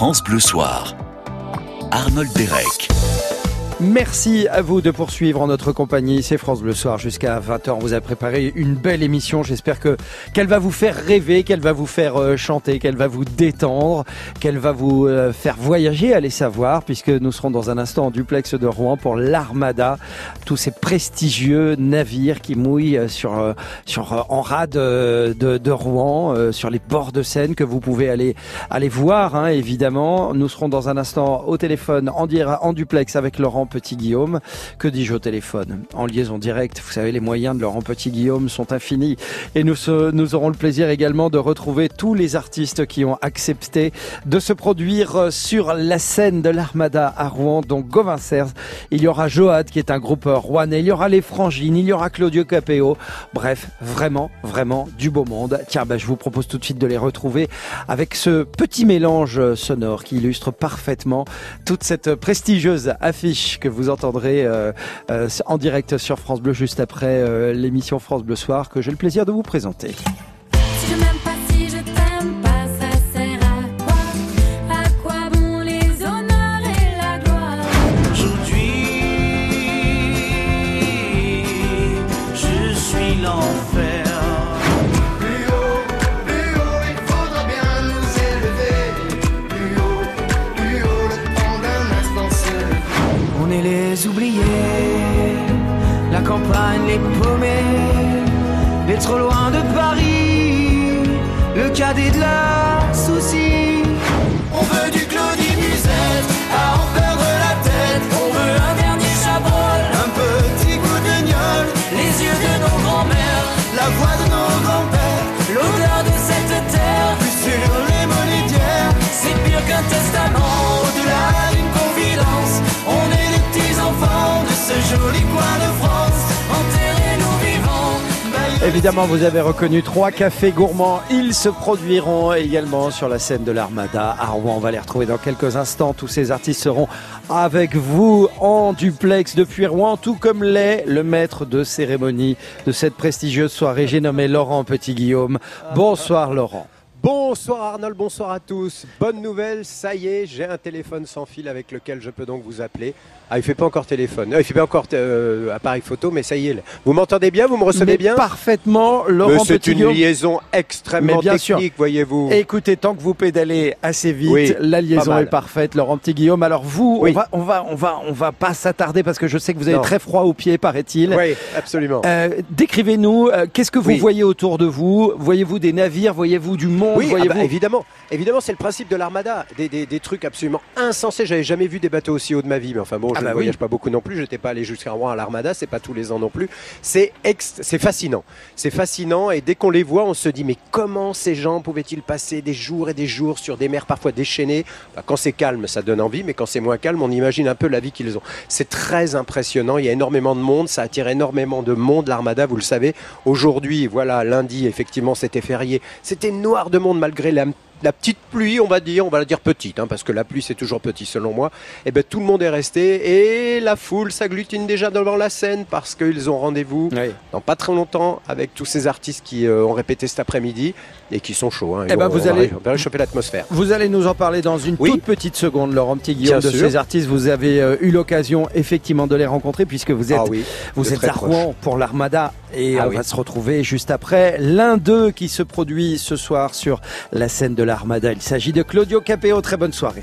France Bleu Soir. Arnold Derek. Merci à vous de poursuivre en notre compagnie. C'est France Bleu Soir jusqu'à 20h. On vous a préparé une belle émission. J'espère que qu'elle va vous faire rêver, qu'elle va vous faire euh, chanter, qu'elle va vous détendre, qu'elle va vous euh, faire voyager, allez savoir, puisque nous serons dans un instant en duplex de Rouen pour l'Armada, tous ces prestigieux navires qui mouillent euh, sur sur en rade de, de Rouen, sur les bords de Seine que vous pouvez aller aller voir. Hein, évidemment, nous serons dans un instant au téléphone en, en duplex avec Laurent Petit Guillaume. Que dis-je au téléphone? En liaison directe, vous savez, les moyens de Laurent Petit Guillaume sont infinis. Et nous, nous aurons le plaisir également de retrouver tous les artistes qui ont accepté de se produire sur la scène de l'Armada à Rouen, donc Gauvin Il y aura Joad, qui est un groupe rouennais. Il y aura les Frangines. Il y aura Claudio Capéo. Bref, vraiment, vraiment du beau monde. Tiens, ben, je vous propose tout de suite de les retrouver avec ce petit mélange sonore qui illustre parfaitement toute cette prestigieuse affiche que vous entendrez euh, euh, en direct sur France Bleu juste après euh, l'émission France Bleu Soir que j'ai le plaisir de vous présenter. Les trop loin de Paris, le cadet de la Évidemment, vous avez reconnu trois cafés gourmands. Ils se produiront également sur la scène de l'Armada à Rouen. On va les retrouver dans quelques instants. Tous ces artistes seront avec vous en duplex depuis Rouen, tout comme l'est le maître de cérémonie de cette prestigieuse soirée. J'ai nommé Laurent Petit-Guillaume. Bonsoir Laurent. Bonsoir Arnold, bonsoir à tous. Bonne nouvelle, ça y est, j'ai un téléphone sans fil avec lequel je peux donc vous appeler. Ah, il fait pas encore téléphone. il fait pas encore euh, appareil photo, mais ça y est. Vous m'entendez bien Vous me recevez bien Parfaitement, Laurent C'est une liaison extrêmement technique, voyez-vous. Écoutez, tant que vous pédalez assez vite, la liaison est parfaite, Laurent Petit Guillaume. Alors vous, on va, on va, on va, on va pas s'attarder parce que je sais que vous avez très froid aux pieds, paraît-il. Oui, absolument. Euh, décrivez-nous, euh, qu'est-ce que vous voyez autour de vous? Voyez-vous des navires? Voyez-vous du monde? Oui, ah bah, évidemment. Évidemment, c'est le principe de l'armada. Des, des, des, trucs absolument insensés. J'avais jamais vu des bateaux aussi hauts de ma vie, mais enfin bon, ah je ne bah voyage pas beaucoup non plus. Je n'étais pas allé jusqu'à Rouen à l'armada, c'est pas tous les ans non plus. C'est c'est fascinant. C'est fascinant et dès qu'on les voit, on se dit mais comment ces gens pouvaient-ils passer des jours et des jours sur des mers parfois déchaînées? Quand c'est calme, ça donne envie, mais quand c'est moins calme, on imagine un peu la vie qu'ils ont. C'est très impressionnant. Il y a énormément de monde, ça attire énormément de monde l'armada, vous le savez. Aujourd'hui, voilà, lundi, effectivement, c'était férié. C'était noir de monde malgré la la petite pluie, on va dire, on va la dire petite, hein, parce que la pluie c'est toujours petit selon moi, et eh ben tout le monde est resté et la foule s'agglutine déjà devant la scène parce qu'ils ont rendez-vous dans pas très longtemps avec tous ces artistes qui euh, ont répété cet après-midi et qui sont chauds. Hein, et eh ben vous allez réchauffer l'atmosphère. Vous allez nous en parler dans une toute petite seconde, Laurent Petit Guillaume, de ces artistes. Vous avez euh, eu l'occasion effectivement de les rencontrer puisque vous êtes, ah vous êtes à Rouen pour l'Armada et ah on va se retrouver juste après. L'un d'eux qui se produit ce soir sur la scène de l'Armada. Il s'agit de Claudio Capéo. Très bonne soirée.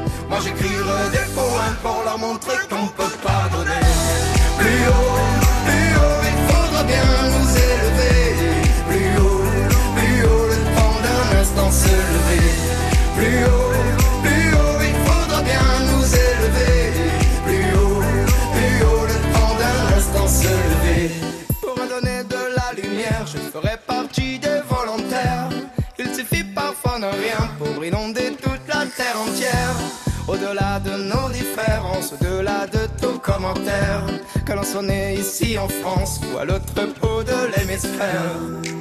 Moi j'écrirai des poèmes pour leur montrer qu'on peut pas donner. Plus haut, plus haut, il faudra bien nous élever. Plus haut, plus haut, le temps d'un instant se lever. Plus haut, plus haut, il faudra bien nous élever. Plus haut, plus haut, le temps d'un instant se lever. Pour donner de la lumière, je ferai partie des volontaires. Il suffit parfois de rien pour inonder toute la terre entière au-delà de nos différences, au-delà de tous commentaires, que l'on soit né ici en France ou à l'autre bout de l'hémisphère.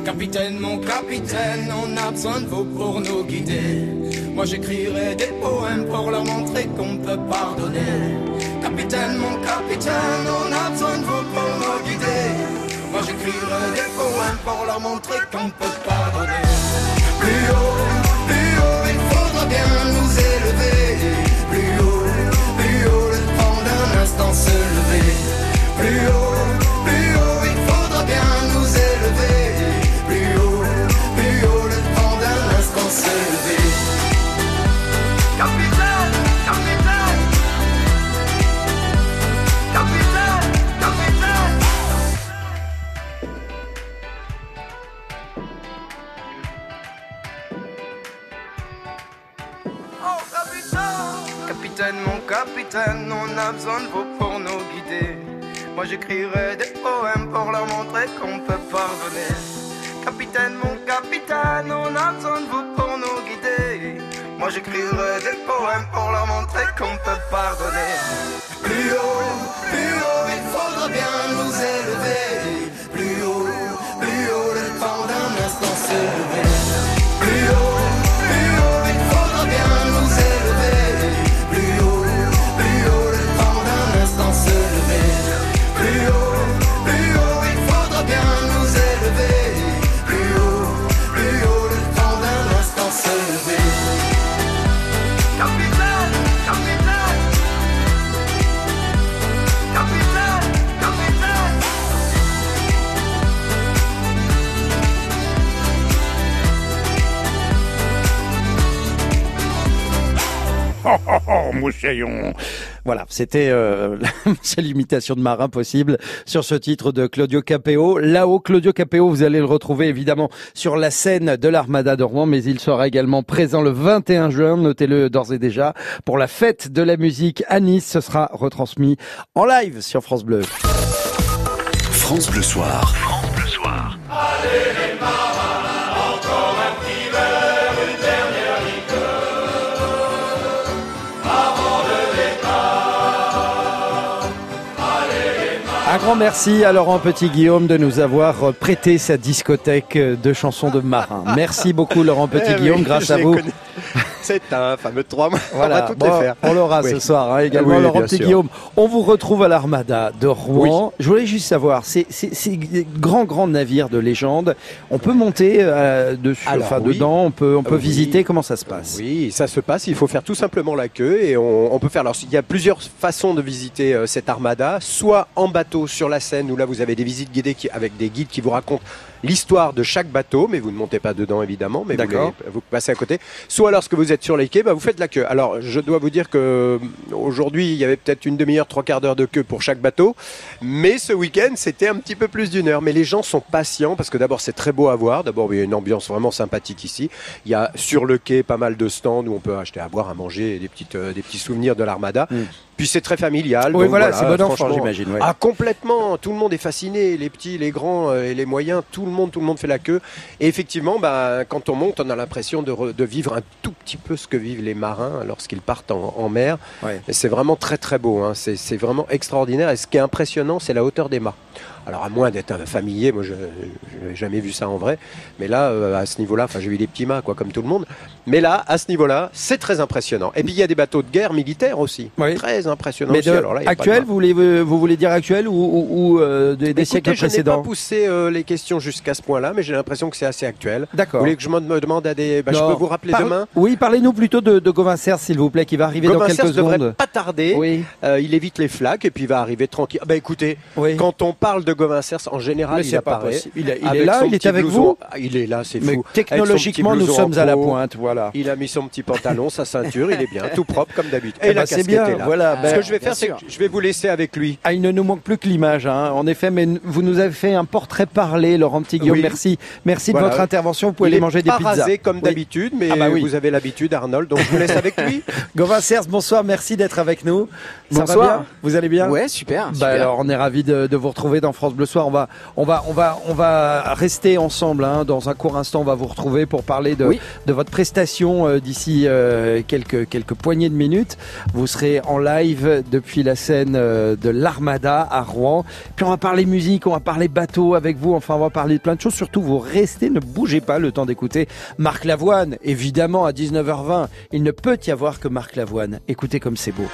Capitaine, mon capitaine, on a besoin de vous pour nous guider. Moi j'écrirai des poèmes pour leur montrer qu'on peut pardonner. Capitaine, mon capitaine, on a besoin de vous pour nous guider. Moi j'écrirai des poèmes pour leur montrer qu'on peut pardonner. Se lever. Plus haut, Voilà, c'était euh, la seule imitation de marin possible sur ce titre de Claudio Capéo. Là-haut, Claudio Capéo, vous allez le retrouver évidemment sur la scène de l'Armada de Rouen, mais il sera également présent le 21 juin, notez-le d'ores et déjà, pour la fête de la musique à Nice. Ce sera retransmis en live sur France Bleu. France Bleu Soir. Un grand merci à Laurent Petit-Guillaume de nous avoir prêté sa discothèque de chansons de marin. Merci beaucoup Laurent Petit-Guillaume, Eh oui, grâce à vous. C'est un fameux 3 mois. Voilà, on va toutes bon, les faire. on l'aura Oui. ce soir hein, également. Oui, Laurent bien sûr. Petit-Guillaume, on vous retrouve à l'Armada de Rouen. Je voulais juste savoir, ces, ces, ces grands, grands navires de légende, on peut monter euh, dessus, Alors, enfin dedans, on peut, on peut Oui. visiter, comment ça se passe? Oui, ça se passe. Il faut faire tout simplement la queue et on, on peut faire. Alors, il y a plusieurs façons de visiter euh, cette armada. Soit en bateau sur la Seine, où là vous avez des visites guidées qui- avec des guides qui vous racontent l'histoire de chaque bateau, mais vous ne montez pas dedans évidemment, mais vous, passez à côté. Soit lorsque vous êtes sur les quais, bah, vous faites la queue. Alors, je dois vous dire que euh, aujourd'hui, il y avait peut-être une demi-heure, trois quarts d'heure de queue pour chaque bateau, mais ce week-end, c'était un petit peu plus d'une heure. Mais les gens sont patients parce que d'abord, c'est très beau à voir. D'abord, il y a une ambiance vraiment sympathique ici. Il y a sur le quai pas mal de stands où on peut acheter à boire, à manger, et des petites, euh, des petits souvenirs de l'armada. Mm. Puis c'est très familial. Oui, donc voilà, c'est bon enfant, j'imagine. ouais. ah complètement, tout le monde est fasciné, les petits, les grands euh, et les moyens, tout le monde, tout le monde fait la queue. Et effectivement, bah, quand on monte, on a l'impression de, re- de vivre un tout petit peu ce que vivent les marins lorsqu'ils partent en, en mer. Ouais. C'est vraiment très très beau, hein. c'est vraiment extraordinaire. Et ce qui est impressionnant, c'est la hauteur des mâts. Alors à moins d'être un familier, moi je n'ai jamais vu ça en vrai, mais là euh, à ce niveau-là, enfin j'ai vu des petits mâts quoi comme tout le monde, mais là à ce niveau-là, c'est très impressionnant. Et puis il y a des bateaux de guerre militaires aussi, Oui. très impressionnants. Mais aussi. Alors là, actuel, vous voulez, vous voulez dire actuel ou, ou- ou, euh, des, des Écoutez, siècles je n'ai pas précédents poussé euh, les questions jusqu'à ce point-là, mais j'ai l'impression que c'est assez actuel. Vous D'accord. voulez que je me demande à des... bah, je peux vous rappeler Par- demain Oui, parlez-nous plutôt de, de s'il vous plaît, qui va arriver dans Gomin quelques Serre devrait secondes. pas tarder. Oui, Euh, il évite les flaques et puis il va arriver tranquille. Ah, bah écoutez, oui. quand on parle de Serre, en général, Mais il c'est pas apparaît. possible. Il, est- il est avec là, il est avec blouson. vous. Ah, Il est là, c'est fou. technologiquement, nous sommes à la pointe, voilà. Il a mis son petit pantalon, sa ceinture, il est bien, tout propre comme d'habitude. Eh Et la c'est casquette bien, est là. voilà. Ce ben, que je vais faire, c'est que je vais vous laisser avec lui. Ah, il ne nous manque plus que l'image, hein. en effet, mais vous nous avez fait un portrait parlé, Laurent Petit Guillaume. Oui. Merci, merci Voilà. de votre intervention. Vous pouvez il aller manger des pas pizzas. rasé comme Oui. d'habitude, mais Ah bah oui. vous avez l'habitude, Arnold, donc je vous laisse avec lui. Gauvin bonsoir, merci d'être avec nous. Ça va Bonsoir. bien? Vous allez bien? Ouais, super. Bah super. alors, on est ravis de, de vous retrouver. retrouver dans France Bleu Soir. On va, on va, on va, on va rester ensemble. Hein. Dans un court instant, on va vous retrouver pour parler de, de votre prestation euh, d'ici euh, quelques, quelques poignées de minutes. Vous serez en live depuis la scène euh, de l'Armada à Rouen. Puis on va parler musique, on va parler bateau avec vous. Enfin, on va parler de plein de choses. Surtout, vous restez, ne bougez pas le temps d'écouter Marc Lavoine. Évidemment, à 19h20, il ne peut y avoir que Marc Lavoine. Écoutez comme c'est beau.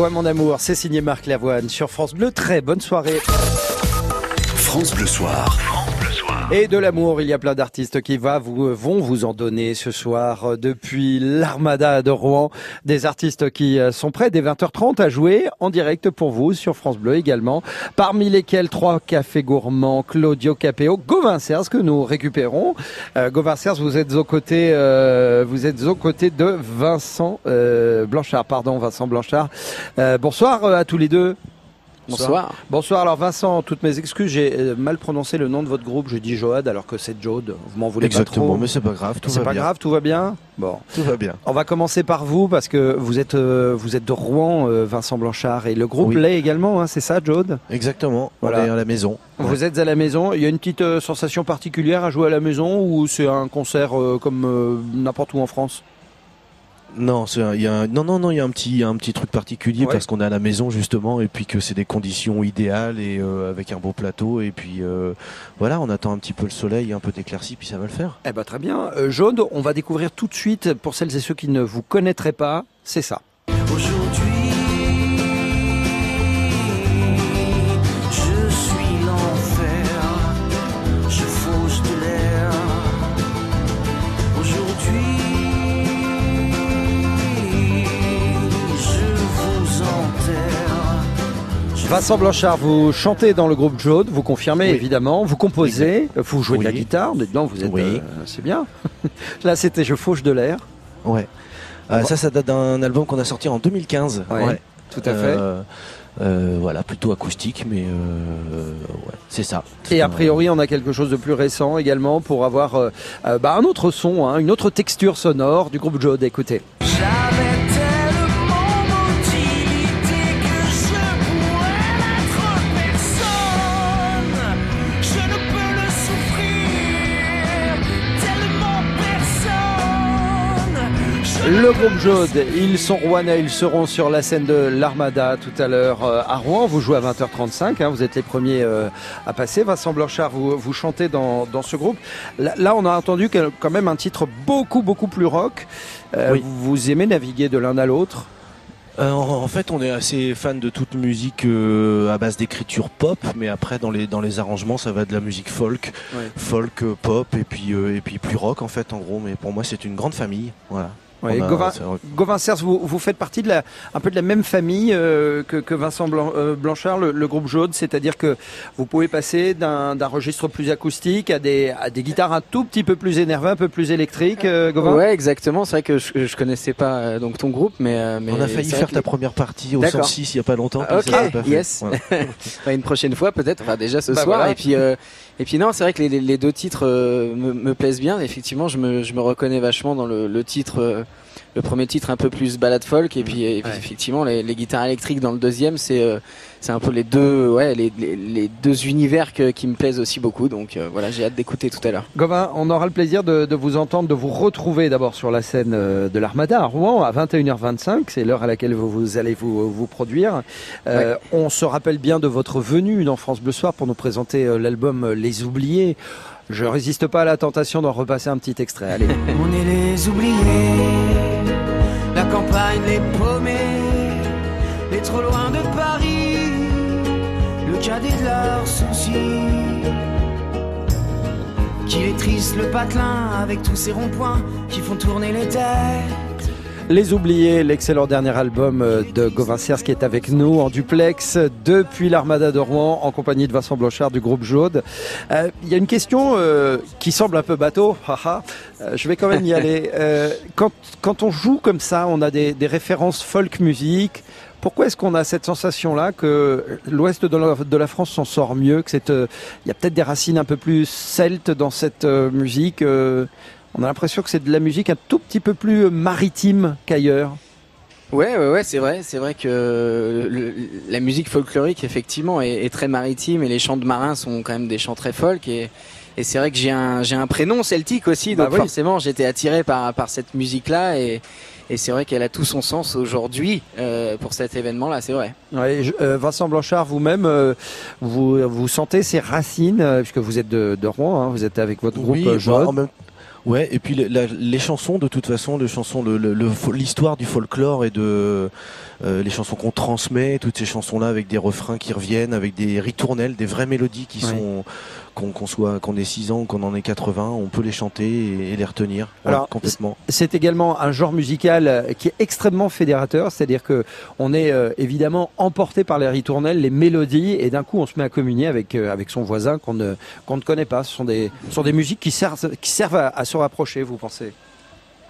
Toi mon amour, c'est signé Marc Lavoine sur France Bleu. Très bonne soirée. France Bleu Soir. Et de l'amour, il y a plein d'artistes qui vont vous en donner ce soir euh, depuis l'Armada de Rouen. Des artistes qui euh, sont prêts dès 20h30 à jouer en direct pour vous sur France Bleu également. Parmi lesquels trois cafés gourmands, Claudio Capéo, Gauvin Serres que nous récupérons. Euh, Gauvin vous êtes aux côtés, euh, vous êtes aux côtés de Vincent Blanchard, pardon, Vincent Blanchard. bonsoir à tous les deux. Bonsoir. Bonsoir. Alors Vincent, toutes mes excuses, j'ai euh, mal prononcé le nom de votre groupe. Je dis Joad alors que c'est Jode. Vous m'en voulez pas trop. mais c'est pas grave. C'est pas grave, tout va bien. Bon, tout va bien. On va commencer par vous parce que vous êtes euh, vous êtes de Rouen, euh, Vincent Blanchard, et le groupe l'est également. Hein, c'est ça, Jode Exactement. Voilà. On est à la maison. Vous êtes à la maison. Il y a une petite sensation particulière à jouer à la maison ou c'est un concert comme n'importe où en France Non, il y a non non non, il y a un petit un petit truc particulier parce qu'on est à la maison justement et puis que c'est des conditions idéales et euh, avec un beau plateau et puis euh, voilà, on attend un petit peu le soleil, un peu d'éclaircie puis ça va le faire. Eh ben très bien. Euh, Jaune, on va découvrir tout de suite pour celles et ceux qui ne vous connaîtraient pas, c'est ça. Vincent Blanchard, vous chantez dans le groupe Jaune, vous confirmez évidemment, vous composez, vous jouez de la guitare, dedans vous êtes, euh, c'est bien. Là c'était Je fauche de l'air. Ouais. Euh, ça, ça date d'un album qu'on a sorti en 2015. Ouais, tout à fait. Euh, voilà, plutôt acoustique, mais c'est ça. Et a priori, on a quelque chose de plus récent également pour avoir bah, un autre son, hein, une autre texture sonore du groupe Jode. Écoutez. Le groupe Jaude, ils sont rouennais, ils seront sur la scène de l'Armada tout à l'heure euh, à Rouen. Vous jouez à 20h35, hein, vous êtes les premiers euh, à passer. Vincent Blanchard, vous, vous chantez dans, dans ce groupe. Là, on a entendu quand même un titre beaucoup, beaucoup plus rock. Euh, vous aimez naviguer de l'un à l'autre? En, fait, on est assez fan de toute musique à base d'écriture pop, mais après dans les dans les arrangements, ça va de la musique folk, folk pop et puis et puis plus rock en fait en gros. Mais pour moi, c'est une grande famille. Voilà. Ouais, Gauvin, Gauvin vous, vous, faites partie de la, un peu de la même famille euh, que, que, Vincent euh, Blanchard, le, le groupe Jaune, c'est-à-dire que vous pouvez passer d'un registre plus acoustique à des, à des guitares un tout petit peu plus énervées, un peu plus électriques, euh, Gauvin? Ouais, exactement. C'est vrai que je, je connaissais pas euh, donc ton groupe, mais, mais on a failli faire ta première partie au 106 il y a pas longtemps. ok, yes. Bah, une prochaine fois peut-être. Enfin déjà ce bah, soir. Et puis et puis non, c'est vrai que les, deux titres me, me, plaisent bien. Effectivement, je me, reconnais vachement dans le, le titre le premier titre un peu plus balade folk et puis, effectivement les, guitares électriques dans le deuxième c'est euh, c'est un peu les deux ouais les, les, deux univers qui me plaisent aussi beaucoup donc euh, voilà j'ai hâte d'écouter tout à l'heure. Gobin, on aura le plaisir de, de, vous entendre, de vous retrouver d'abord sur la scène euh, de l'Armada à Rouen à 21h25, c'est l'heure à laquelle vous, vous, allez vous, vous produire. On se rappelle bien de votre venue dans France Bleu Soir pour nous présenter l'album Les Oubliés. Je résiste pas à la tentation d'en repasser un petit extrait. Allez. On est les oubliés campagne, les paumés, les trop loin de Paris, le cadet de leurs soucis. Qu'il est triste le patelin avec tous ces ronds-points qui font tourner les têtes. Les Oubliés, l'excellent dernier album euh, de Gauvin qui est avec nous en duplex depuis l'Armada de Rouen en compagnie de Vincent Blanchard du groupe Jaude. Euh, il y a une question euh, qui semble un peu bateau, haha, je vais quand même y aller. quand, on joue comme ça, on a des, références folk musique. Pourquoi est-ce qu'on a cette sensation-là que l'ouest de la, de la France s'en sort mieux, que il y a peut-être des racines un peu plus celtes dans cette musique on a l'impression que c'est de la musique un tout petit peu plus maritime qu'ailleurs. Ouais, ouais, ouais, c'est vrai, c'est vrai que la musique folklorique effectivement est, très maritime et les chants de marins sont quand même des chants très folk et, et c'est vrai que j'ai un j'ai un prénom celtique aussi, donc bah forcément j'étais attiré par par cette musique là et et c'est vrai qu'elle a tout son sens aujourd'hui euh, pour cet événement-là, c'est vrai. Ouais, euh, Vincent Blanchard, vous-même, euh, vous, vous sentez ces racines, puisque vous êtes de, de Rouen, hein, vous êtes avec votre groupe oui, Jaune. Ouais, et puis les chansons, de toute façon, les chansons, l'histoire du folklore et de euh, les chansons qu'on transmet, toutes ces chansons-là avec des refrains qui reviennent, avec des ritournelles, des vraies mélodies qui sont qu'on soit qu'on ait 6 ans ou qu'on en ait 80, on peut les chanter et, les retenir Alors, complètement. C'est également un genre musical euh, qui est extrêmement fédérateur, c'est-à-dire que on est euh, évidemment emporté par les ritournelles, les mélodies, et d'un coup on se met à communier avec avec son voisin qu'on ne qu'on ne connaît pas. Ce sont des sont des musiques qui servent qui servent à, à se rapprocher, vous pensez?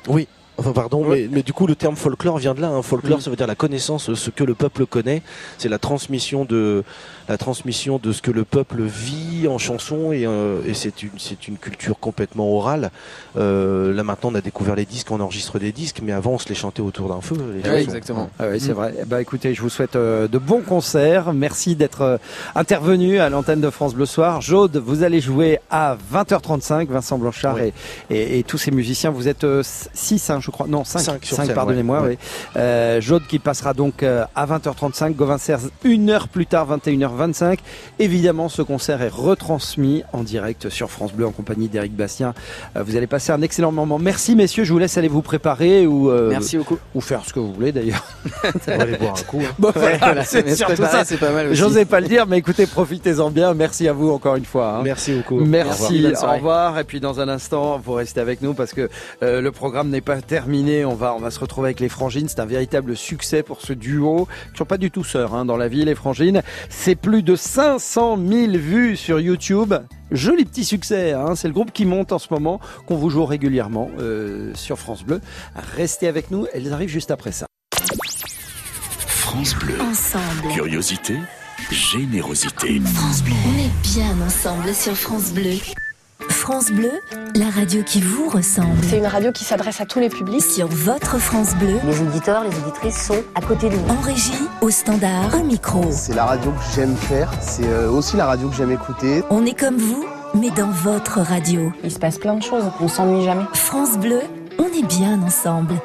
Oui, Enfin, pardon, mais, mais, du coup, le terme folklore vient de là. Hein. Folklore, ça veut dire la connaissance, ce que le peuple connaît. C'est la transmission de, la transmission de ce que le peuple vit en chanson et, euh, et c'est une, c'est une culture complètement orale. Euh, là, maintenant, on a découvert les disques, on enregistre des disques, mais avant, on se les chantait autour d'un feu. oui, exactement. Ah oui, c'est vrai. Bah, écoutez, je vous souhaite euh, de bons concerts. Merci d'être euh, intervenu à l'antenne de France Bleu Soir. Jaude, vous allez jouer à 20h35. Vincent Blanchard et, et, et, tous ces musiciens, vous êtes 6, hein, je je crois. Non, 5. 5, pardonnez-moi, oui. Euh, Jaude qui passera donc euh, à 20h35, Gauvin une heure plus tard, 21h25. Évidemment, ce concert est retransmis en direct sur France Bleu en compagnie d'Éric Bastien. Euh, vous allez passer un excellent moment. Merci messieurs, je vous laisse aller vous préparer ou, Merci beaucoup. ou faire ce que vous voulez d'ailleurs. On va aller boire un coup. Hein. Bon, c'est surtout ça. C'est pas mal J'osais pas le dire, mais écoutez, profitez-en bien. Merci à vous encore une fois. Hein. Merci beaucoup. Merci, au revoir. Et puis dans un instant, vous restez avec nous parce que le programme n'est pas terminé. On va, on va se retrouver avec les Frangines. C'est un véritable succès pour ce duo qui sont pas du tout sœurs hein, dans la vie, les Frangines. C'est plus de 500 000 vues sur YouTube. Joli petit succès, hein. c'est le groupe qui monte en ce moment, qu'on vous joue régulièrement euh, sur France Bleu. Restez avec nous, elles arrivent juste après ça. France Bleu. Ensemble. Curiosité, générosité. France Bleu. On est bien ensemble sur France Bleu. France Bleu, la radio qui vous ressemble. C'est une radio qui s'adresse à tous les publics. Sur votre France Bleu. Les auditeurs, les auditrices sont à côté de nous. En régie, au standard, au micro. C'est la radio que j'aime faire. C'est euh, aussi la radio que j'aime écouter. On est comme vous, mais dans votre radio. Il se passe plein de choses. On s'ennuie jamais. France Bleu, on est bien ensemble.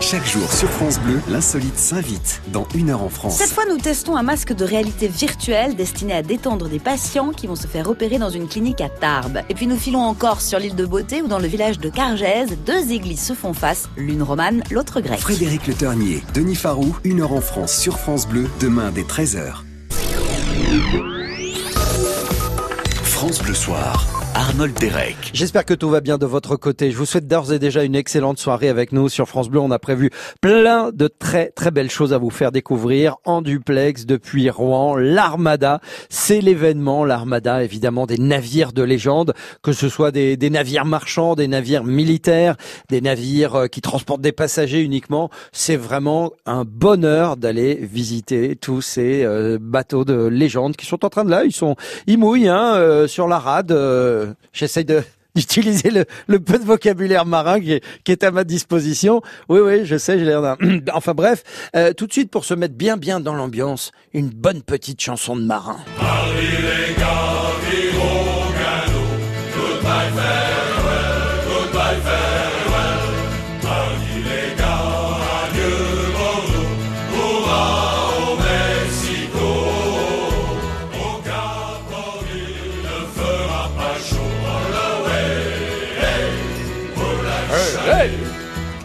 Chaque jour sur France Bleu, l'insolite s'invite dans Une heure en France. Cette fois, nous testons un masque de réalité virtuelle destiné à détendre des patients qui vont se faire opérer dans une clinique à Tarbes. Et puis nous filons encore sur l'île de Beauté où dans le village de Cargèse, deux églises se font face, l'une romane, l'autre grecque. Frédéric Le Ternier, Denis Farou, Une heure en France sur France Bleu, demain dès 13h. France Bleu Soir. Arnold Derek. J'espère que tout va bien de votre côté. Je vous souhaite d'ores et déjà une excellente soirée avec nous sur France Bleu. On a prévu plein de très très belles choses à vous faire découvrir en duplex depuis Rouen. L'Armada, c'est l'événement. L'Armada, évidemment, des navires de légende, que ce soit des, navires marchands, des navires militaires, des navires euh, qui transportent des passagers uniquement. C'est vraiment un bonheur d'aller visiter tous ces euh, bateaux de légende qui sont en train de là. Ils sont, ils mouillent hein, euh, sur la rade j'essaye de d'utiliser le, peu de vocabulaire marin qui est, à ma disposition. Oui, oui, je sais, j'ai l'air d'un... enfin bref, euh, tout de suite pour se mettre bien, bien dans l'ambiance, une bonne petite chanson de marin.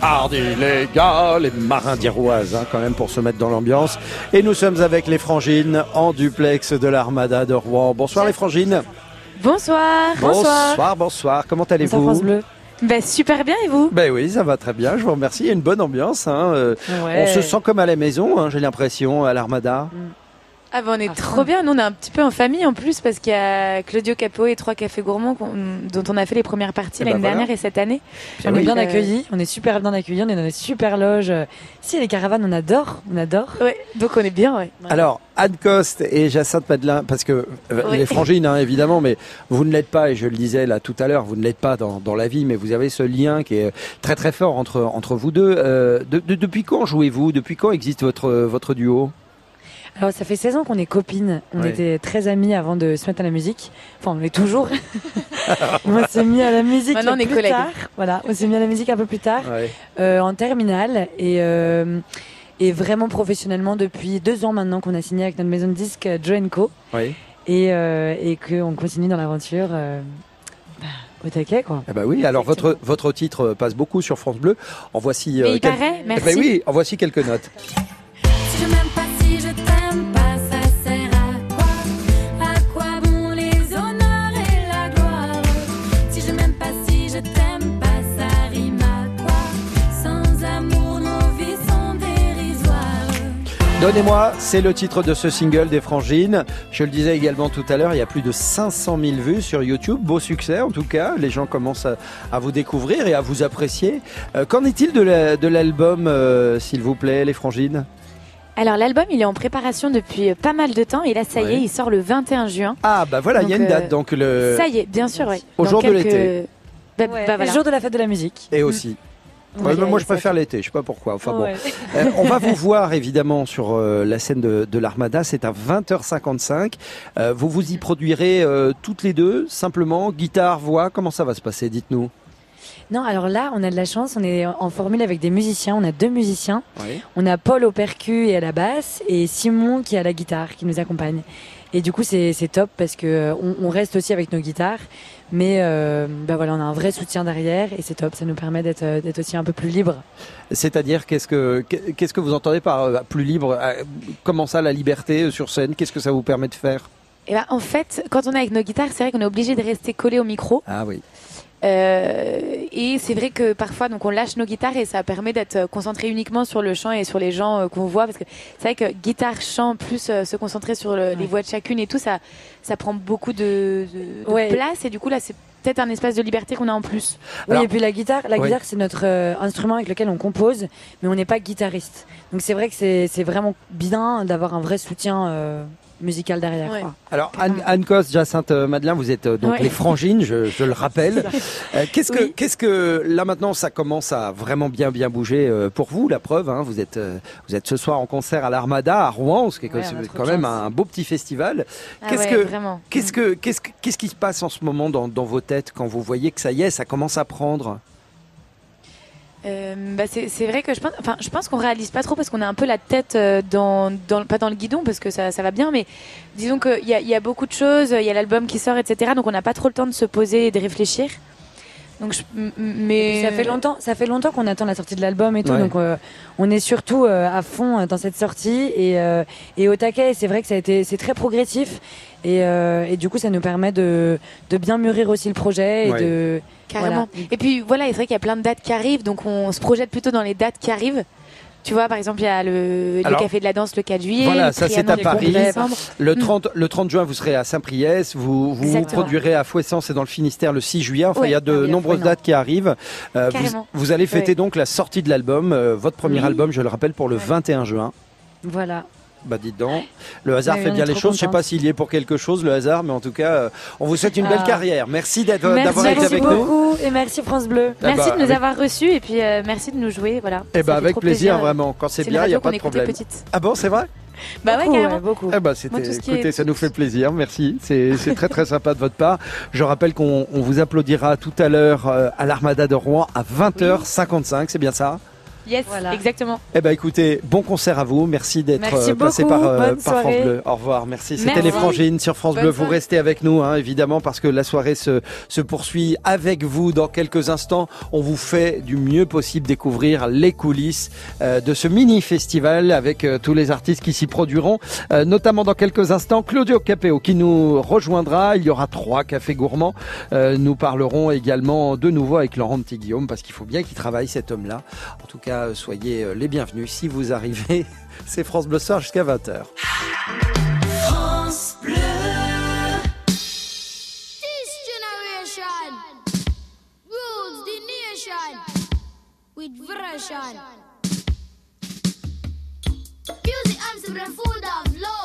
Hardy les gars, les marins d'Iroise hein, quand même pour se mettre dans l'ambiance. Et nous sommes avec les frangines en duplex de l'Armada de Rouen. Bonsoir les frangines. Bonsoir. Bonsoir, bonsoir. Comment allez-vous ben, super bien et vous Ben oui, ça va très bien, je vous remercie. Il y a une bonne ambiance. Hein. Euh, on se sent comme à la maison, hein, j'ai l'impression, à l'Armada. Mm. Ah bah on est trop bien, nous on est un petit peu en famille en plus parce qu'il y a Claudio Capo et trois cafés gourmands dont on a fait les premières parties eh l'année ben dernière et cette année. on est bien accueillis, on est super bien accueillis, on est dans des super loges. Si les caravanes on adore, on adore. Ouais, donc on est bien. Ouais. Alors Anne Coste et Jacinthe Madelin, parce que euh, les frangines hein, évidemment, mais vous ne l'êtes pas et je le disais là tout à l'heure, vous ne l'êtes pas dans, dans, la vie, mais vous avez ce lien qui est très très fort entre entre vous deux. Euh, depuis quand jouez-vous? Depuis quand existe votre votre duo? Alors, ça fait 16 ans qu'on est copines. On était très amis avant de se mettre à la musique. Enfin, on est toujours. on s'est mis à la musique Maintenant, on est collègues. tard. Voilà, on s'est mis à la musique un peu plus tard, euh, en terminale. Et, euh, et vraiment professionnellement depuis deux ans maintenant qu'on a signé avec notre maison de disques Joe Co. Oui. Et, euh, et qu'on continue dans l'aventure. Euh, bah, au taquet, quoi. Eh ben oui, alors votre, votre titre passe beaucoup sur France Bleu. En voici. Mais il paraît, eh merci. ben oui, en voici quelques notes. Donnez-moi, c'est le titre de ce single des Frangines. Je le disais également tout à l'heure, il y a plus de 500 000 vues sur YouTube. Beau succès en tout cas. Les gens commencent à, à vous découvrir et à vous apprécier. Euh, Qu'en est-il de la- de l'album, euh, s'il vous plaît, les Frangines? Alors, l'album, il est en préparation depuis pas mal de temps. Et là, ça y est, il sort le 21 juin. Ah bah voilà, il y a une euh, date donc le Ça y est, bien sûr, oui. Au Dans jour de l'été. Bah, bah, voilà. jour de la fête de la musique. et aussi. Ouais, Ouais, moi je préfère l'été, je sais pas pourquoi. Enfin bon. Ouais. Euh, on va vous voir évidemment sur euh, la scène de, de l'Armada, c'est à 20h55. Euh, vous vous y produirez toutes les deux, simplement, guitare, voix, comment ça va se passer, dites-nous? Non, alors là, on a de la chance, on est en formule avec des musiciens, on a deux musiciens. On a Paul au percu et à la basse et Simon qui est à la guitare, qui nous accompagne. Et du coup, c'est top parce que euh, on, reste aussi avec nos guitares, mais euh, bah voilà, on a un vrai soutien derrière et c'est top. Ça nous permet d'être euh, aussi un peu plus libre. C'est-à-dire, qu'est-ce que qu'est-ce que vous entendez par plus libre Comment ça, la liberté sur scène Qu'est-ce que ça vous permet de faire? Et eh ben, en fait, quand on est avec nos guitares, c'est vrai qu'on est obligé de rester collé au micro. Ah oui. Euh, et c'est vrai que parfois, donc on lâche nos guitares et ça permet d'être concentré uniquement sur le chant et sur les gens euh, qu'on voit. Parce que c'est vrai que guitare, chant, plus euh, se concentrer sur les voix de chacune et tout, ça, ça prend beaucoup de, place. Et du coup, là, c'est peut-être un espace de liberté qu'on a en plus. Oui, et puis la guitare, la guitare c'est notre instrument avec lequel on compose, mais on n'est pas guitariste. Donc c'est vrai que c'est vraiment bien d'avoir un vrai soutien musical derrière. Alors Anne, Anne Cos, Jacinthe euh, Madeleine, vous êtes euh, donc les frangines, je, le rappelle. Euh, qu'est-ce que, qu'est-ce que là maintenant ça commence à vraiment bien bien bouger pour vous La preuve, hein, vous êtes vous êtes ce soir en concert à l'Armada à Rouen, ce qui est quand même un beau petit festival. Ah qu'est-ce que qu'est-ce que qu'est-ce qu'est-ce qui se passe en ce moment dans, dans vos têtes quand vous voyez que ça y est, ça commence à prendre? Euh, bah c'est vrai que je pense, enfin, pense qu'on réalise pas trop parce qu'on a un peu la tête euh, dans, pas dans le guidon parce que ça, va bien, mais disons qu'il y y a beaucoup de choses, il y a l'album qui sort, etc. Donc on n'a pas trop le temps de se poser et de réfléchir. Donc mais ça fait longtemps, ça fait longtemps qu'on attend la sortie de l'album et tout, donc euh, on est surtout à fond dans cette sortie et, et au taquet. C'est vrai que ça a été, c'est très progressif et, et, du coup ça nous permet de, de bien mûrir aussi le projet et de Carrément. Et puis voilà, c'est vrai qu'il y a plein de dates qui arrivent, donc on se projette plutôt dans les dates qui arrivent. Tu vois, par exemple, il y a le, Café de la Danse le 4 juillet. Voilà, ça c'est à Paris. Le 30, le 30 juin, vous serez à Saint-Priest. Vous vous, produirez à Fouessant, c'est dans le Finistère, le 6 juillet. Enfin, il y a de nombreuses dates qui arrivent. Euh, vous, allez fêter donc la sortie de l'album, euh, votre premier album, je le rappelle, pour le 21 juin. Voilà. Bah dites donc, le hasard fait bien les choses. Je sais pas s'il y est pour quelque chose, le hasard, mais en tout cas, euh, on vous souhaite une belle ah. carrière. Merci d'avoir été avec beaucoup, Et merci France Bleu. Eh merci bah, de nous avoir reçus et puis euh, merci de nous jouer. Voilà. Et eh bah avec plaisir, vraiment. Quand c'est bien, il n'y a pas de problème. Ah bon, c'est vrai? Bah ouais, carrément. beaucoup. Eh bah, écoutez, ça nous fait plaisir. Merci. C'est très très sympa de votre part. Je rappelle qu'on vous applaudira tout à l'heure euh, à l'Armada de Rouen à 20h55. C'est bien ça? Yes, exactement. Eh ben écoutez, bon concert à vous. Merci d'être euh, passé par, euh, par France Bleu. Au revoir. Merci. C'était les Frangines sur France Bleu. Vous restez avec nous, hein, évidemment, parce que la soirée se, se poursuit avec vous dans quelques instants. On vous fait du mieux possible découvrir les coulisses euh, de ce mini festival avec tous les artistes qui s'y produiront, notamment dans quelques instants Claudio Capeo qui nous rejoindra. Il y aura trois cafés gourmands. nous parlerons également de nouveau avec Laurent Petit Guillaume parce qu'il faut bien qu'il travaille cet homme-là. En tout cas soyez euh, les bienvenus si vous arrivez. C'est France Bleu Soir jusqu'à 20h. France Bleu. This generation rules the nation with version. Music and full of love.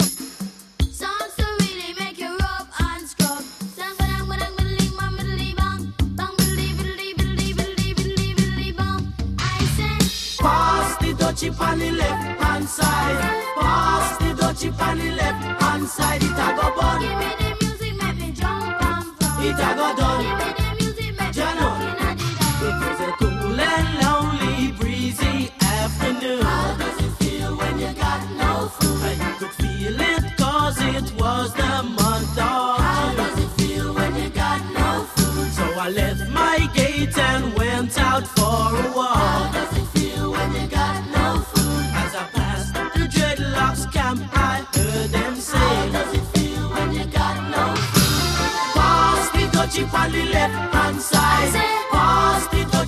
Chip on the left hand side. Pass the dutchie on the left hand side. It a go bun. Give me the music, make me jump and from. It a go done. Give me the music, make me jump and It was a cool and lonely, breezy afternoon. How does it feel when you got no food? And you could feel it cause it was the month of How does it feel when you got no food? So I left my gate and went out for a walk.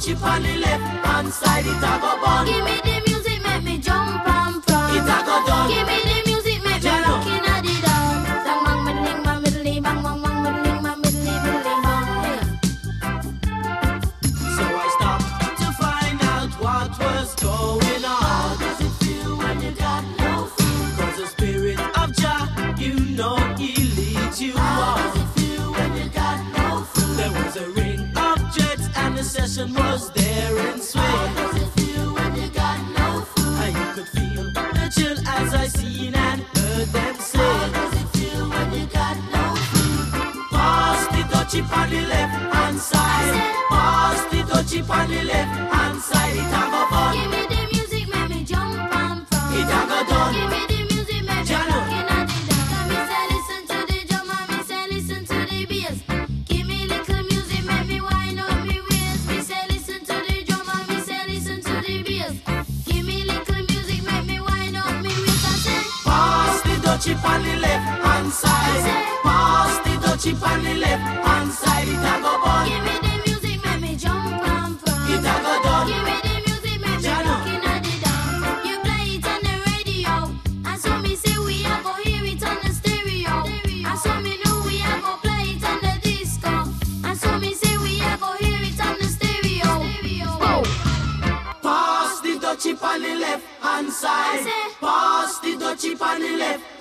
Chip on the left hand side. It a go bun. Give me the music,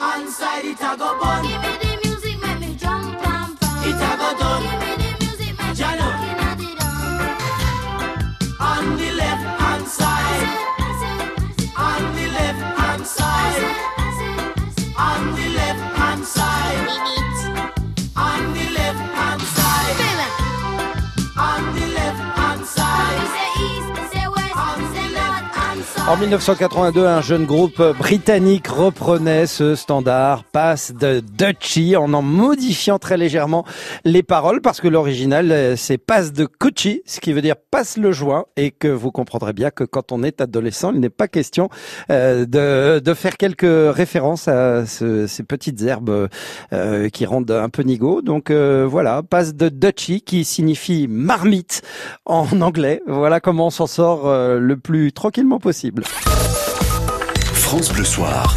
One side it a go bun. En 1982, un jeune groupe britannique reprenait ce standard Pass de Dutchy en en modifiant très légèrement les paroles parce que l'original euh, c'est Pass de Cucci, ce qui veut dire passe le joint et que vous comprendrez bien que quand on est adolescent, il n'est pas question euh, de, faire quelques références à ce- ces petites herbes euh, qui rendent un peu nigo. Donc voilà, Pass de Dutchy qui signifie marmite en anglais. Voilà comment on s'en sort le plus tranquillement possible. France Bleu Soir.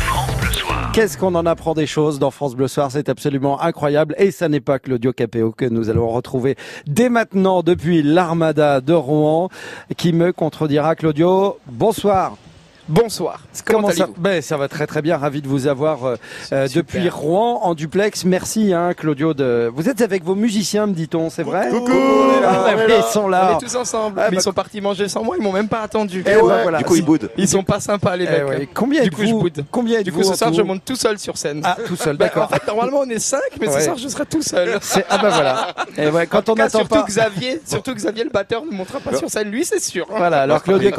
Qu'est-ce qu'on en apprend des choses dans France Bleu Soir? C'est absolument incroyable. Et ça n'est pas Claudio Capéo que nous allons retrouver dès maintenant depuis l'Armada de Rouen qui me contredira. Claudio, bonsoir. Bonsoir. Comment ça ben, Ça va très très bien. Ravi de vous avoir euh, euh, depuis Rouen en duplex. Merci hein, Claudio. De... Vous êtes avec vos musiciens, me dit-on, c'est vrai Coucou, on est là, Ah, on est oui, là. Ils sont là. On est tous ensemble. Ah, Mais bah, ils sont partis manger sans moi, ils m'ont même pas attendu. Eh ouais, voilà. Du coup, ils boudent. Ils sont pas sympas les Eh mecs. ouais. Combien Du coup, je êtes-vous boude. Combien Du coup, ce soir, je monte tout seul sur scène. Ah, tout seul, Bah, d'accord. En fait, normalement, on est 5, mais Ouais. ce soir, je serai tout seul. Ah bah voilà. Et ouais, quand on surtout pas- Xavier, surtout Xavier, le batteur, ne montera pas sur scène, lui, c'est sûr. Voilà, alors Claudio,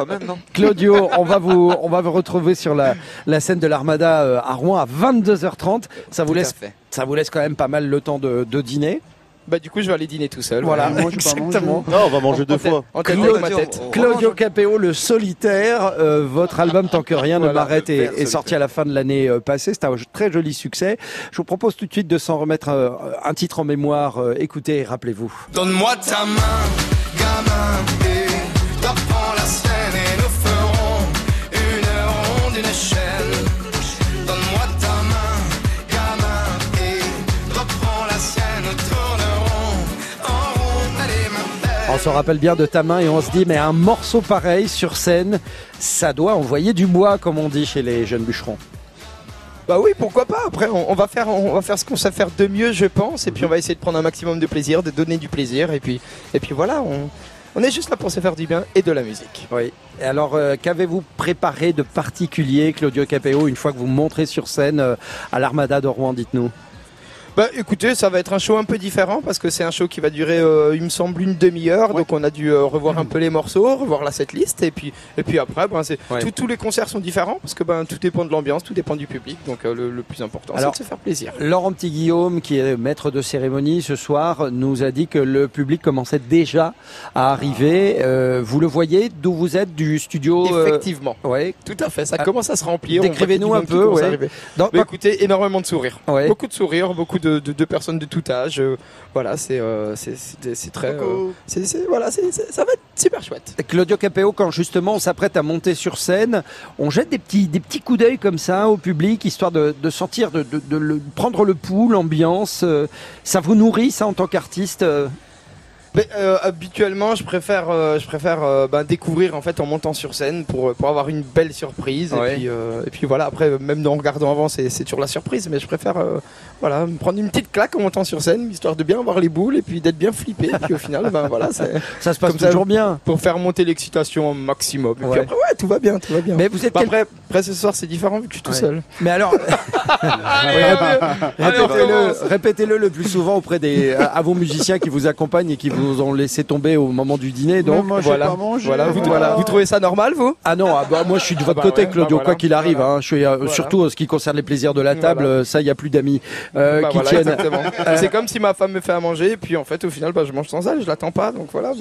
Claudio, on va vous, on va vous retrouver sur la, la scène de l'Armada euh, à Rouen à 22h30. Ça vous laisse, fait. ça vous laisse quand même pas mal le temps de, de dîner. Bah, du coup, je vais aller dîner tout seul. Voilà, exactement. Non, on va manger deux fois. Claudio, avec ma tête. Claudio Capéo, le solitaire, euh, votre album Tant que rien ne m'arrête est, sorti à la fin de l'année euh, passée. C'est un très joli succès. Je vous propose tout de suite de s'en remettre euh, un titre en mémoire. Euh, écoutez et rappelez-vous. Donne-moi ta main, gamin, et la scène On se rappelle bien de ta main et on se dit mais un morceau pareil sur scène, ça doit envoyer du bois comme on dit chez les jeunes bûcherons. Bah oui, pourquoi pas. Après, on, on va faire, on va faire ce qu'on sait faire de mieux, je pense, et puis on va essayer de prendre un maximum de plaisir, de donner du plaisir, et puis, et puis voilà, on, on est juste là pour se faire du bien et de la musique. Oui. Et alors euh, qu'avez-vous préparé de particulier Claudio Capéo une fois que vous montrez sur scène euh, à l'Armada de Rouen, dites-nous? Bah écoutez, ça va être un show un peu différent parce que c'est un show qui va durer, euh, il me semble, une demi-heure. Donc on a dû euh, revoir un peu les morceaux, revoir la setlist. Et puis, et puis après, ben, c'est, Ouais. tous- les concerts sont différents parce que ben, tout dépend de l'ambiance, tout dépend du public. Donc euh, le, le plus important, c'est de se faire plaisir. Laurent Petit-Guillaume, qui est maître de cérémonie ce soir, nous a dit que le public commençait déjà à arriver. Euh, vous le voyez d'où vous êtes du studio Effectivement. Ouais. Tout à fait, ça Ah, commence à se remplir. Décrivez-nous un peu, ouais. Dans- Bah, écoutez, énormément de sourires. Beaucoup de sourires, beaucoup de, de- de personnes de tout âge. euh, voilà, c'est euh, c'est- c'est- c'est très. euh, c'est- c'est- voilà, ça va être super chouette. Claudio Capéo, quand justement on s'apprête à monter sur scène, on jette des petits, des petits coups d'œil comme ça au public, histoire de, de sentir, de, de- de le- prendre le pouls, l'ambiance. euh, ça vous nourrit, ça, en tant qu'artiste euh Mais, euh, habituellement, je préfère, euh, je préfère euh, ben, découvrir en fait en montant sur scène pour, pour avoir une belle surprise. Ouais. Et, puis, et puis voilà, après, même en regardant avant, c'est c'est toujours la surprise. Mais je préfère voilà, me prendre une petite claque en montant sur scène, histoire de bien avoir les boules et puis d'être bien flippé. et puis au final, ben, voilà, Ça se passe toujours bien. Pour faire monter l'excitation au maximum. Et Ouais. puis après, ouais, tout va bien, tout va bien. Mais vous êtes Bah, quel- après, après, ce soir, c'est différent vu que je suis tout Ouais. seul. Mais alors, répétez-le, recommence. répétez-le le plus souvent auprès des à à vos musiciens qui vous accompagnent et qui vous vous ont laissé tomber au moment du dîner. Donc moi, voilà. Pas mangé, voilà, vous, voilà. vous trouvez ça normal, vous? Ah non, ah bah, moi je suis de votre ah bah côté, Claudio, bah quoi qu'il arrive. Hein, je suis euh, surtout en ce qui concerne les plaisirs de la table. Euh, ça, il y a plus d'amis euh, qui tiennent. c'est comme si ma femme me fait à manger, et puis en fait, au final, bah, je mange sans elle, je l'attends pas. Donc voilà,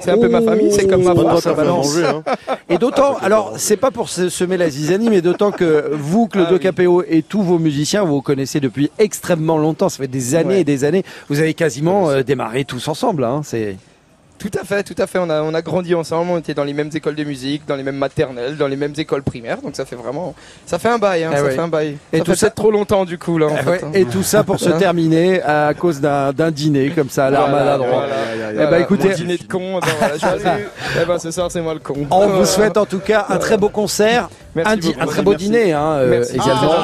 c'est un peu ma famille, c'est comme ma femme. Ça balance. Hein. Et d'autant, alors c'est pas pour semer la zizanie, mais d'autant que vous, Claudio ah, Capéo, et tous vos musiciens, vous vous connaissez depuis extrêmement longtemps. Ça fait des années et des années. Vous avez quasiment démarré tous ensemble. Hein, c'est tout à fait, tout à fait. On a, on a grandi ensemble, on était dans les mêmes écoles de musique, dans les mêmes maternelles, dans les mêmes écoles primaires. Donc ça fait vraiment, ça fait un bail, hein, eh ça fait un bail. Et ça tout ça trop longtemps du coup là. En eh fait, hein. Et tout ça pour se terminer à cause d'un dîner comme ça, l'arme à la droite. Eh ben écoutez, dîner de con. eh ben ce soir c'est moi le con. On vous souhaite en tout cas un très beau concert, un, très beau dîner hein, euh, également.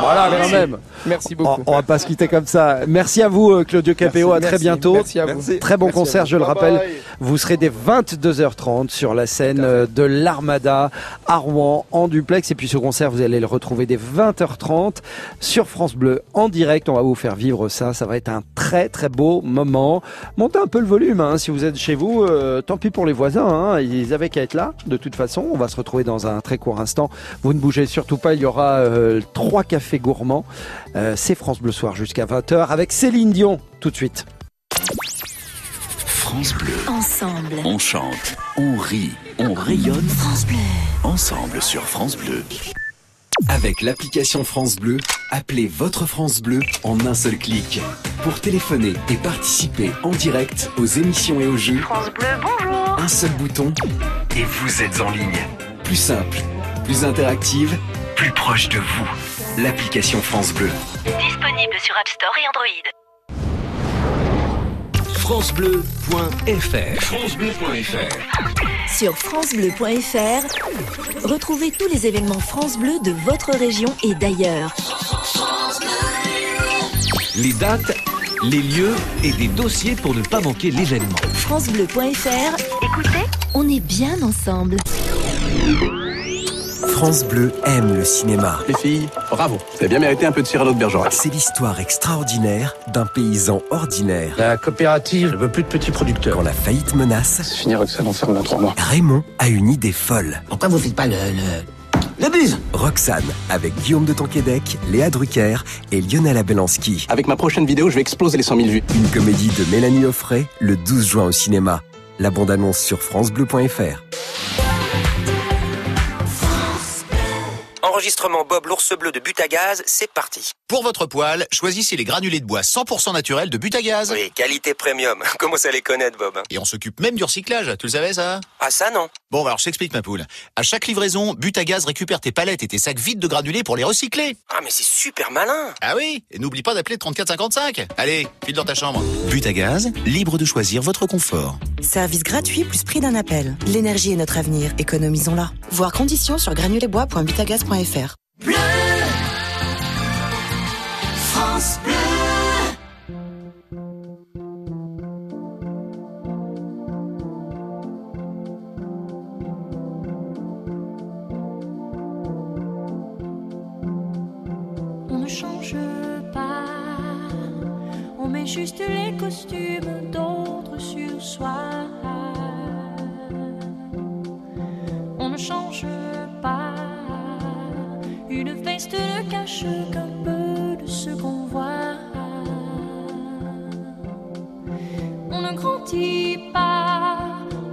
voilà quand même. Merci beaucoup. On, va pas se quitter comme ça. Merci à vous euh, Claudio Capéo, à très bientôt. Merci à vous. Très bon concert, je le rappelle. Vous serez dès 22h30 sur la scène euh, de l'Armada à Rouen en duplex. Et puis ce concert, vous allez le retrouver dès 20h30 sur France Bleu en direct. On va vous faire vivre ça. Ça va être un très très beau moment. Montez un peu le volume hein, si vous êtes chez vous. Euh, tant pis pour les voisins. Hein. Ils avaient qu'à être là. De toute façon, on va se retrouver dans un très court instant. Vous ne bougez surtout pas. Il y aura euh, trois cafés gourmands. C'est France Bleu Soir jusqu'à 20h avec Céline Dion tout de suite. France Bleu. Ensemble. On chante, on rit, on rayonne. France Bleu. Ensemble sur France Bleu. Avec l'application France Bleu, appelez votre France Bleu en un seul clic. Pour téléphoner et participer en direct aux émissions et aux jeux. France Bleu, bonjour. Un seul bouton et vous êtes en ligne. Plus simple, plus interactive, plus proche de vous. L'application France Bleu. Disponible sur App Store et Android francebleu.fr. Sur francebleu.fr, retrouvez tous les événements France Bleu de votre région et d'ailleurs. Les dates, les lieux et des dossiers pour ne pas manquer l'événement. francebleu.fr. Écoutez, on est bien ensemble. France Bleu aime le cinéma. Les filles, bravo. Vous avez bien mérité un peu de Cyrano de Bergerac. C'est l'histoire extraordinaire d'un paysan ordinaire. La coopérative ne veut plus de petits producteurs. Quand la faillite menace... C'est fini, Roxane, on ferme dans trois mois. Raymond a une idée folle. Pourquoi vous faites pas le... le... Le buzz? Roxane, avec Guillaume de Tonquédec, Léa Drucker et Lionel Abelanski. Avec ma prochaine vidéo, je vais exploser les 100 000 vues. Une comédie de Mélanie Offray, le 12 juin au cinéma. La bande-annonce sur francebleu.fr. Enregistrement Bob l'ours bleu de Butagaz, c'est parti. Pour votre poêle, choisissez les granulés de bois 100% naturels de Butagaz. Oui, qualité premium. Comment ça les connaître, Bob? Et on s'occupe même du recyclage, tu le savais ça? Ah ça non. Bon, alors je t'explique ma poule. À chaque livraison, Butagaz récupère tes palettes et tes sacs vides de granulés pour les recycler. Ah mais c'est super malin. Ah oui, et n'oublie pas d'appeler 3455. Allez, file dans ta chambre. Butagaz, libre de choisir votre confort. Service gratuit plus prix d'un appel. L'énergie est notre avenir, économisons-la. Voir conditions sur granulesbois.butagaz.fr Bleu France On ne change pas, on met juste les costumes d'autres sur soi. Change pas une veste ne cache qu'un peu de ce qu'on voit. On ne grandit pas,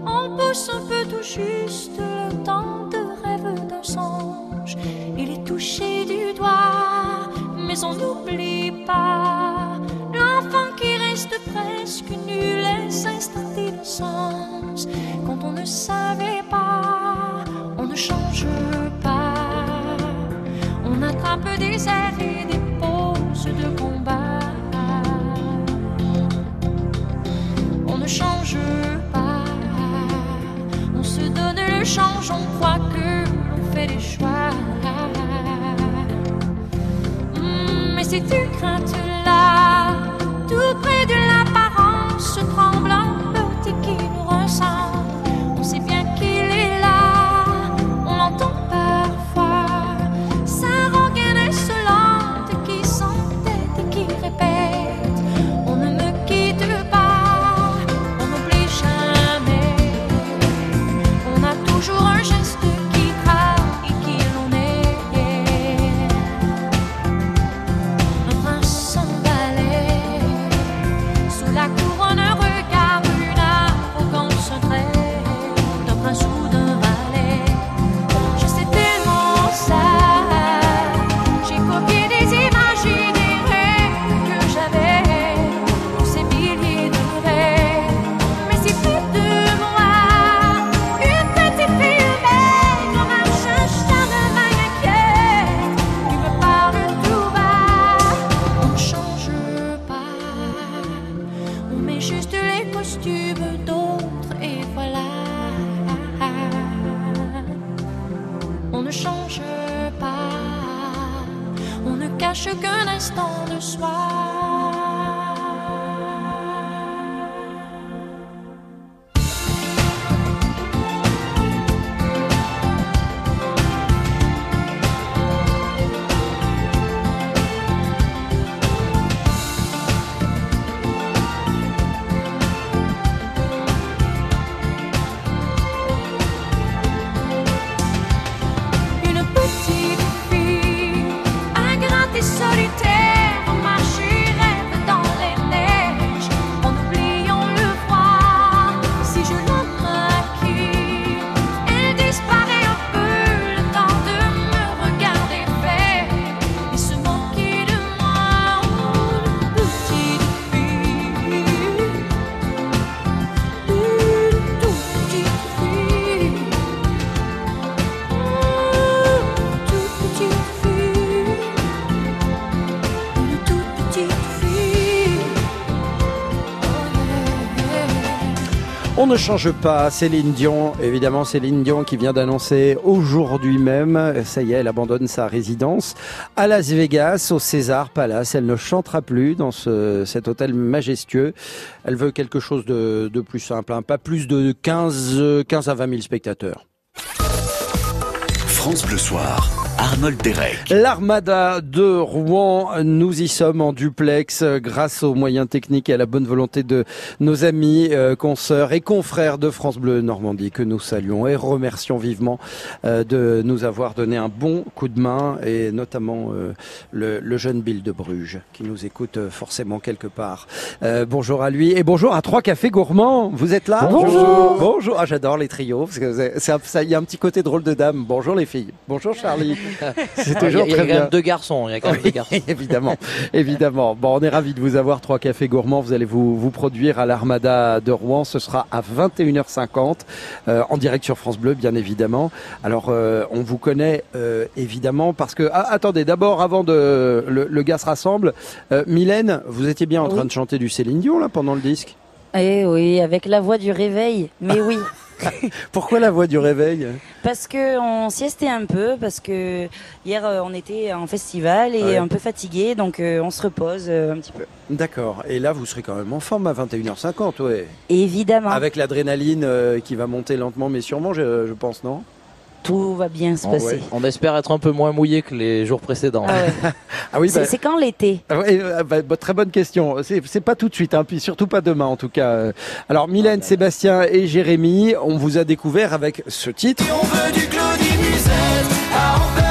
on pousse un peu tout juste le temps de rêve d'un songe. Il est touché du doigt, mais on n'oublie pas l'enfant qui reste presque nul et s'installe d'innocence. Quand on ne savait pas, change pas. On attrape des airs et des poses de combat. On ne change pas. On se donne le change, on croit que l'on fait des choix. Hmm, mais c'est une crainte là, tout Ne change pas, Céline Dion, évidemment Céline Dion qui vient d'annoncer aujourd'hui même, ça y est, elle abandonne sa résidence à Las Vegas, au César Palace. Elle ne chantera plus dans ce, cet hôtel majestueux. Elle veut quelque chose de, de plus simple, hein, pas plus de 15, 15 à 20 000 spectateurs. France Bleu Soir, Arnold Derek. L'armada de Rouen, nous y sommes en duplex euh, grâce aux moyens techniques et à la bonne volonté de nos amis, euh, consoeurs et confrères de France Bleu Normandie que nous saluons et remercions vivement euh, de nous avoir donné un bon coup de main et notamment euh, le, le jeune Bill de Bruges qui nous écoute forcément quelque part. Euh, bonjour à lui et bonjour à Trois Cafés Gourmands. Vous êtes là? Bonjour. Bonjour. Ah, j'adore les trios parce que c'est- c'est un- ça- il y a un petit côté drôle de dame. Bonjour les filles. Bonjour Charlie. C'est toujours Il y a- il y a très quand même deux garçons. Il y a quand même deux garçons. évidemment, évidemment. Bon, on est ravis de vous avoir, Trois Cafés Gourmands. Vous allez vous, vous produire à l'Armada de Rouen. Ce sera à 21h50, euh, en direct sur France Bleu, bien évidemment. Alors, euh, on vous connaît euh, évidemment parce que... Ah, attendez, d'abord, avant de... Le, le gars se rassemble. Euh, Mylène, vous étiez bien en train de chanter du Céline Dion, là, pendant le disque? Eh oui, avec la voix du réveil. Mais oui. Pourquoi la voix du réveil? Parce que on siestait un peu, parce que hier euh, on était en festival et Ouais. un peu fatigué, donc euh, on se repose euh, un petit peu. D'accord. Et là, vous serez quand même en forme à 21h50, ouais. Évidemment. Avec l'adrénaline qui va monter lentement mais sûrement, je, je pense, non? Tout va bien se On, passer. on espère être un peu moins mouillé que les jours précédents. Ah oui, C'est bah- c'est quand l'été Ah ouais, euh, bah, bah, très bonne question. C'est pas tout de suite, hein, puis surtout pas demain en tout cas. Alors Mylène, Sébastien et Jérémy, on vous a découvert avec ce titre. On veut du Claudie Musette, à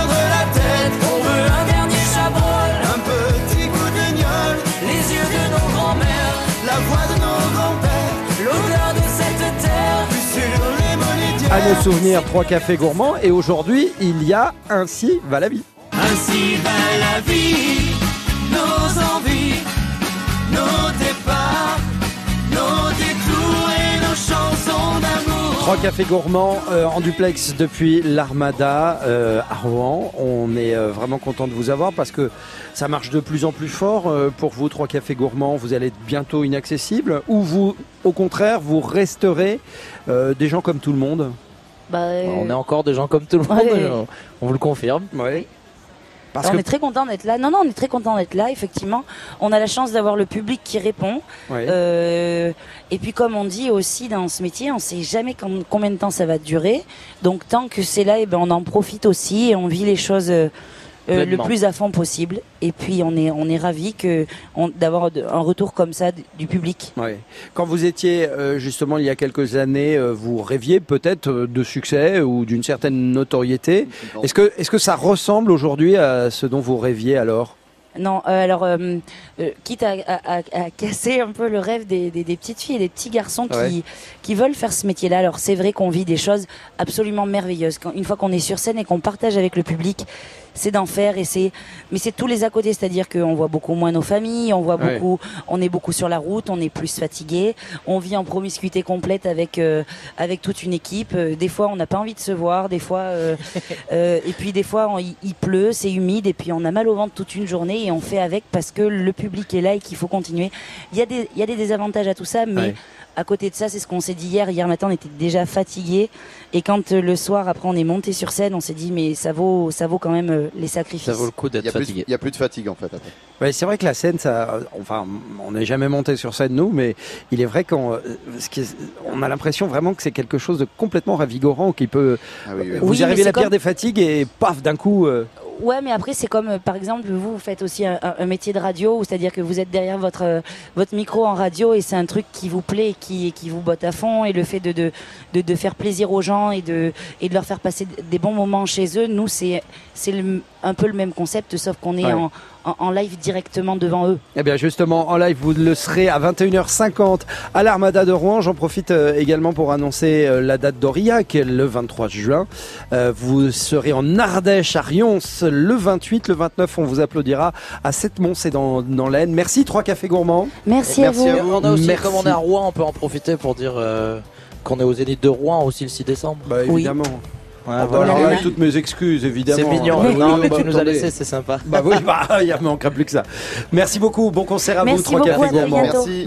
À nos souvenirs, trois cafés gourmands. Et aujourd'hui, il y a Ainsi va la vie. Ainsi va la vie, nos envies, nos départs, nos détours et nos chansons d'amour. Trois cafés gourmands euh, en duplex depuis l'Armada euh, à Rouen. On est euh, vraiment content de vous avoir parce que ça marche de plus en plus fort pour vous. Trois cafés gourmands, vous allez être bientôt inaccessibles ou vous, au contraire, vous resterez des gens comme tout le monde. Bah, euh, On est encore des gens comme tout le monde. Ouais. on- vous le confirme. Parce on que- est très content d'être là. Non, non, on est très content d'être là. Effectivement, on a la chance d'avoir le public qui répond. Ouais. Euh, et puis, comme on dit aussi dans ce métier, on sait jamais com- combien de temps ça va durer. Donc, tant que c'est là, et ben, on en profite aussi et on vit les choses euh, euh, le plus à fond possible. Et puis, on est, on est ravis que d'avoir un retour comme ça du public. Ouais. Quand vous étiez euh, justement il y a quelques années, euh, vous rêviez peut-être de succès ou d'une certaine notoriété. Est-ce que, est-ce que ça ressemble aujourd'hui à ce dont vous rêviez alors? Non, euh, alors, euh, euh, quitte à, à- à- à casser un peu le rêve des, des- des petites filles et des petits garçons qui, Ouais. qui veulent faire ce métier-là, alors c'est vrai qu'on vit des choses absolument merveilleuses. Quand, une fois qu'on est sur scène et qu'on partage avec le public, c'est d'en faire et c'est, mais c'est tous les à côté, c'est-à-dire qu'on voit beaucoup moins nos familles, on voit Ouais. beaucoup, on est beaucoup sur la route, on est plus fatigué, on vit en promiscuité complète avec euh, avec toute une équipe. Euh, Des fois, on n'a pas envie de se voir, des fois, euh, euh, et puis des fois, il, il pleut, c'est humide, et puis on a mal au ventre toute une journée et on fait avec parce que le public est là et qu'il faut continuer. Il y a des il y a des désavantages à tout ça, mais Ouais. à côté de ça, c'est ce qu'on s'est dit hier. Hier matin, on était déjà fatigué. Et quand euh, le soir, après, on est monté sur scène, on s'est dit, mais ça vaut, ça vaut quand même euh, le, les sacrifices. Ça vaut le coup Il d'être y, a plus, fatigué. il y a plus de fatigue en fait. Après. Ouais, c'est vrai que la scène, ça, enfin, on n'est jamais monté sur scène nous, mais il est vrai qu'on, euh, ce qui est- on a l'impression vraiment que c'est quelque chose de complètement ravigorant qui peut. Ah oui, oui. Vous Oui, arrivez la pire comme- des fatigues et paf, d'un coup. euh, Ouais, mais après, c'est comme, euh, par exemple, vous, vous faites aussi un, métier de radio, c'est-à-dire que vous êtes derrière votre, euh, votre micro en radio et c'est un truc qui vous plaît, qui, qui vous botte à fond. Et le fait de, de, de, de faire plaisir aux gens et de, et de leur faire passer des bons moments chez eux, nous, c'est c'est un peu le même concept, sauf qu'on est Ouais. en, en, en live directement devant eux. Eh bien justement, en live, vous le serez à 21h50 à l'Armada de Rouen. J'en profite euh, également pour annoncer euh, la date d'Aurillac, le 23 juin. Euh, vous serez en Ardèche, à Rions, le 28. Le 29, on vous applaudira à Sept-Mons et dans, dans l'Aisne. Merci, Trois Cafés Gourmands. Merci, Merci à vous. On a aussi, Merci. comme on est à Rouen, on peut en profiter pour dire euh, qu'on est au Zénith de Rouen aussi le 6 décembre. Bah évidemment. Ouais, Ah bah, voilà. alors là, toutes mes excuses, évidemment. C'est mignon. Non, mais bah, tu nous as laissé, c'est sympa. Bah oui, bah, il ne manquera plus que ça. Merci beaucoup. Bon concert à Merci vous, Trois Cafés. Merci. Merci.